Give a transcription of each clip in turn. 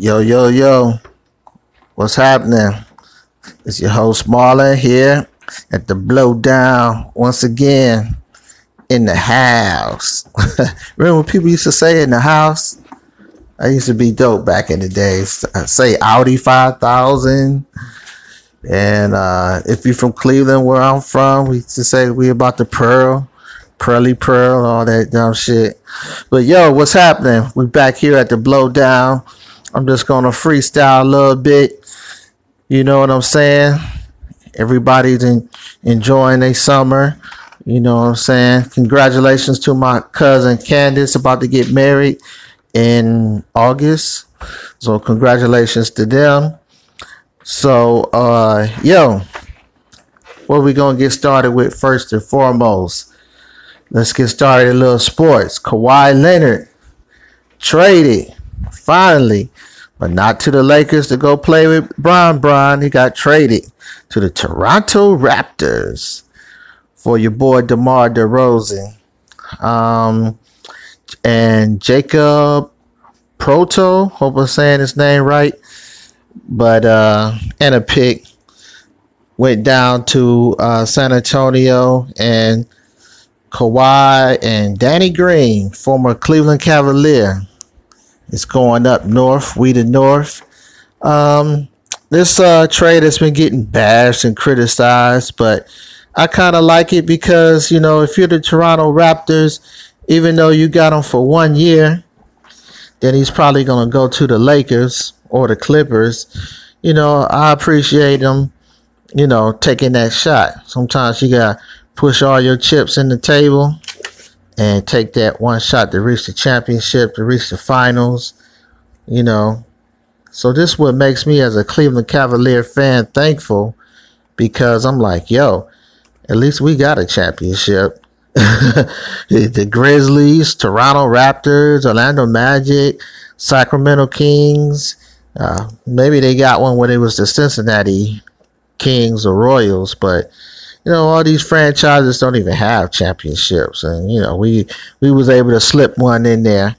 Yo, yo, yo. What's happening? It's your host Marlon here at the Blowdown once again in the house. Remember when people used to say in the house? I used to be dope back in the days. I say Audi 5000. And uh, if you're from Cleveland, where I'm from, we used to say we about the Pearl, Pearly Pearl, all that dumb shit. But yo, what's happening? We back here at the Blowdown. I'm just gonna freestyle a little bit. You know what I'm saying? Everybody's in, enjoying their summer. You know what I'm saying? Congratulations to my cousin Candace about to get married in August. So congratulations to them. So uh yo, what we gonna get started with first and foremost? Let's get started a little sports. Kawhi Leonard traded finally, but not to the Lakers to go play with Bron Bron. He got traded to the Toronto Raptors for your boy DeMar DeRozan. Um, and Jacob Proto, hope I'm saying his name right, but uh, and a pick went down to uh, San Antonio and Kawhi and Danny Green, former Cleveland Cavalier, is going up north. We the north. Um, this uh, trade has been getting bashed and criticized, but I kind of like it because you know if you're the Toronto Raptors, even though you got him for one year, then he's probably going to go to the Lakers or the Clippers. You know, I appreciate him. You know, taking that shot. Sometimes you got push all your chips in the table and take that one shot to reach the championship, to reach the finals, you know. So this what makes me as a Cleveland Cavalier fan thankful because I'm like, yo, at least we got a championship. the Grizzlies, Toronto Raptors, Orlando Magic, Sacramento Kings. Uh, maybe they got one when it was the Cincinnati Kings or Royals, but you know all these franchises don't even have championships. And you know we we was able to slip one in there.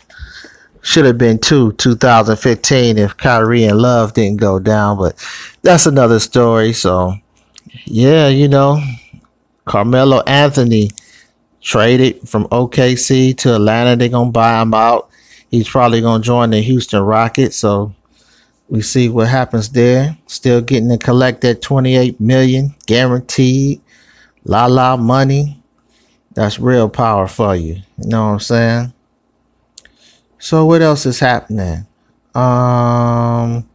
Should have been two 2015 if Kyrie and Love didn't go down but that's another story. So yeah you know Carmelo Anthony traded from OKC to Atlanta. They're going to buy him out. He's probably going to join the Houston Rockets. So we see what happens there. Still getting to collect that 28 million guaranteed. La la money. That's real power for you. You know what I'm saying? So what else is happening? Um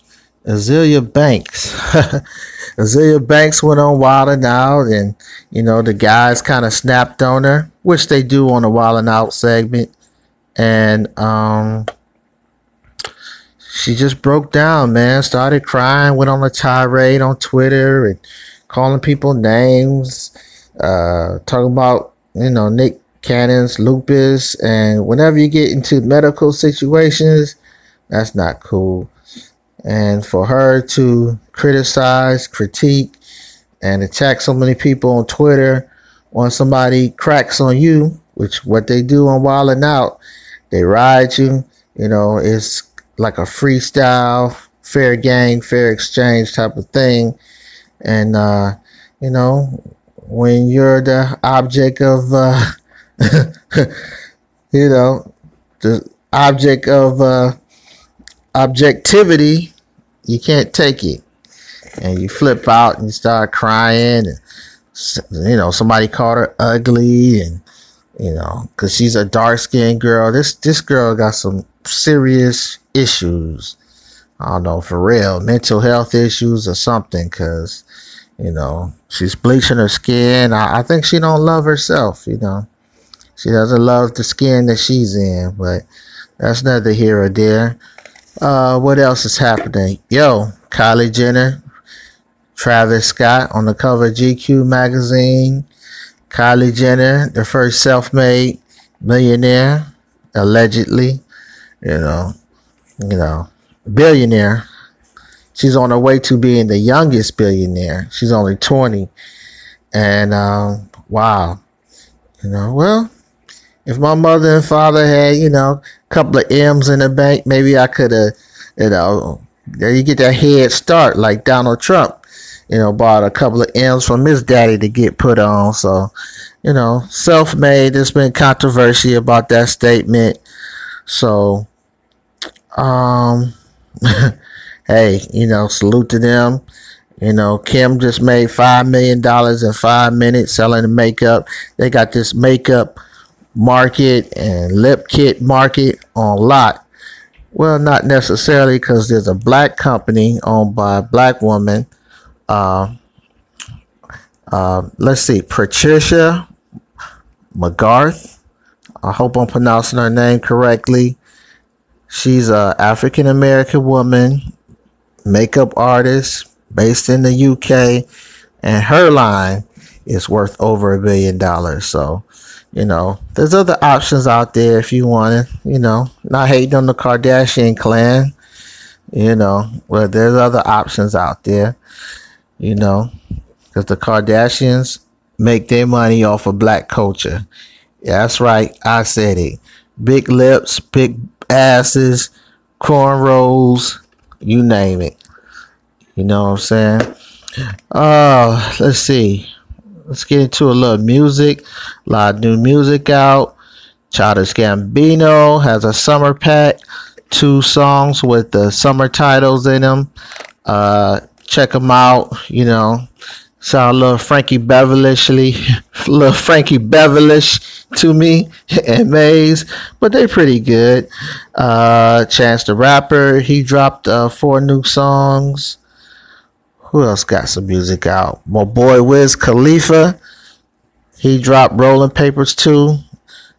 Azealia Banks. Azealia Banks went on Wild and Out and you know the guys kind of snapped on her, which they do on the Wild and Out segment. And um she just broke down, man. Started crying, went on a tirade on Twitter and calling people names uh, talking about, you know, Nick Cannon's lupus. And whenever you get into medical situations, that's not cool. And for her to criticize, critique, and attack so many people on Twitter when somebody cracks on you, which what they do on Wild and Out, they ride you. You know, it's like a freestyle, fair game, fair exchange type of thing. And, uh, you know, when you're the object of, uh, you know, the object of uh, objectivity, you can't take it. And you flip out and you start crying. And, you know, somebody called her ugly and, you know, cause she's a dark skinned girl. This, this girl got some serious issues. I don't know, for real, mental health issues or something. Cause, you know, she's bleaching her skin. I, I think she don't love herself. You know, she doesn't love the skin that she's in. But that's neither here or there. Uh, what else is happening? Yo, Kylie Jenner, Travis Scott on the cover of GQ magazine. Kylie Jenner, the first self-made millionaire, allegedly. You know, you know, billionaire she's on her way to being the youngest billionaire. She's only 20. And, um, wow. You know, well, if my mother and father had, you know, a couple of M's in the bank, maybe I could have You know, you get that head start like Donald Trump. You know, bought a couple of M's from his daddy to get put on. So, you know, self-made. There's been controversy about that statement. So, um, hey, you know, salute to them. You know, Kim just made five million dollars in five minutes selling the makeup. They got this makeup market and lip kit market on lot. Well, not necessarily because there's a black company owned by a black woman. Uh, uh, let's see, Patricia McGrath. I hope I'm pronouncing her name correctly. She's a African American woman, makeup artist based in the UK, and her line is worth over a billion dollars. So, you know, there's other options out there if you want it. You know, not hating on the Kardashian clan. You know, but there's other options out there. You know, because the Kardashians make their money off of black culture. That's right. I said it. Big lips, big asses, cornrows, you name it. You know what I'm saying? Uh, let's see. Let's get into a little music. A lot of new music out. Childish Gambino has a summer pack. Two songs with the summer titles in them. Uh, check them out. You know, sound a little Frankie Beverly, little Frankie Beverlish to me and Maze, but they're pretty good. Uh, Chance the Rapper, he dropped uh, four new songs. Who else got some music out? My boy Wiz Khalifa, he dropped Rolling Papers too.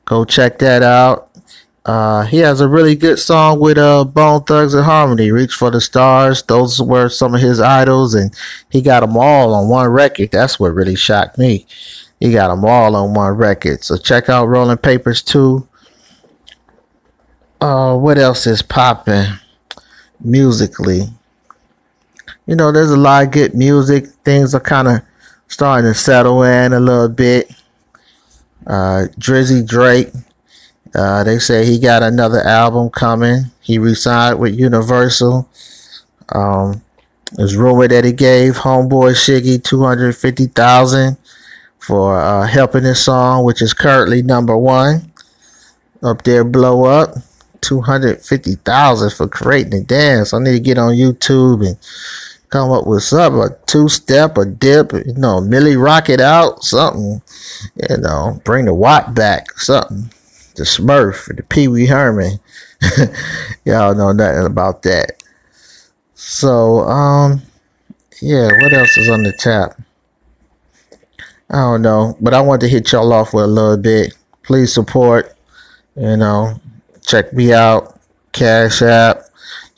Go check that out. Uh, he has a really good song with uh, Bone Thugs-n-Harmony, Reach for the Stars. Those were some of his idols, and he got them all on one record. That's what really shocked me. He got them all on one record. So check out Rolling Papers too. Uh, what else is popping musically? You know, there's a lot of good music. Things are kind of starting to settle in a little bit. Uh, Drizzy Drake uh, they say he got another album coming. He resigned with Universal. Um, it's rumored that he gave Homeboy Shiggy two hundred fifty thousand for uh, helping this song, which is currently number one up there. Blow up two hundred fifty thousand for creating the dance. I need to get on YouTube and come up with something, a two step, a dip, you know, Millie rock it out, something, you know, bring the watt back, something the Smurf, the Pee Wee Herman. Y'all know nothing about that. So, um, yeah, what else is on the tap? I don't know, but I want to hit y'all off with a little bit. Please support, you know, check me out, Cash App.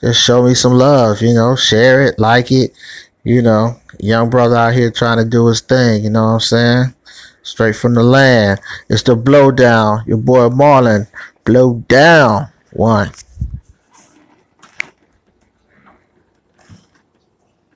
Just show me some love, you know, share it, like it, you know, young brother out here trying to do his thing, you know what I'm saying? straight from the land. It's the blowdown. Your boy Marlon, blow down one.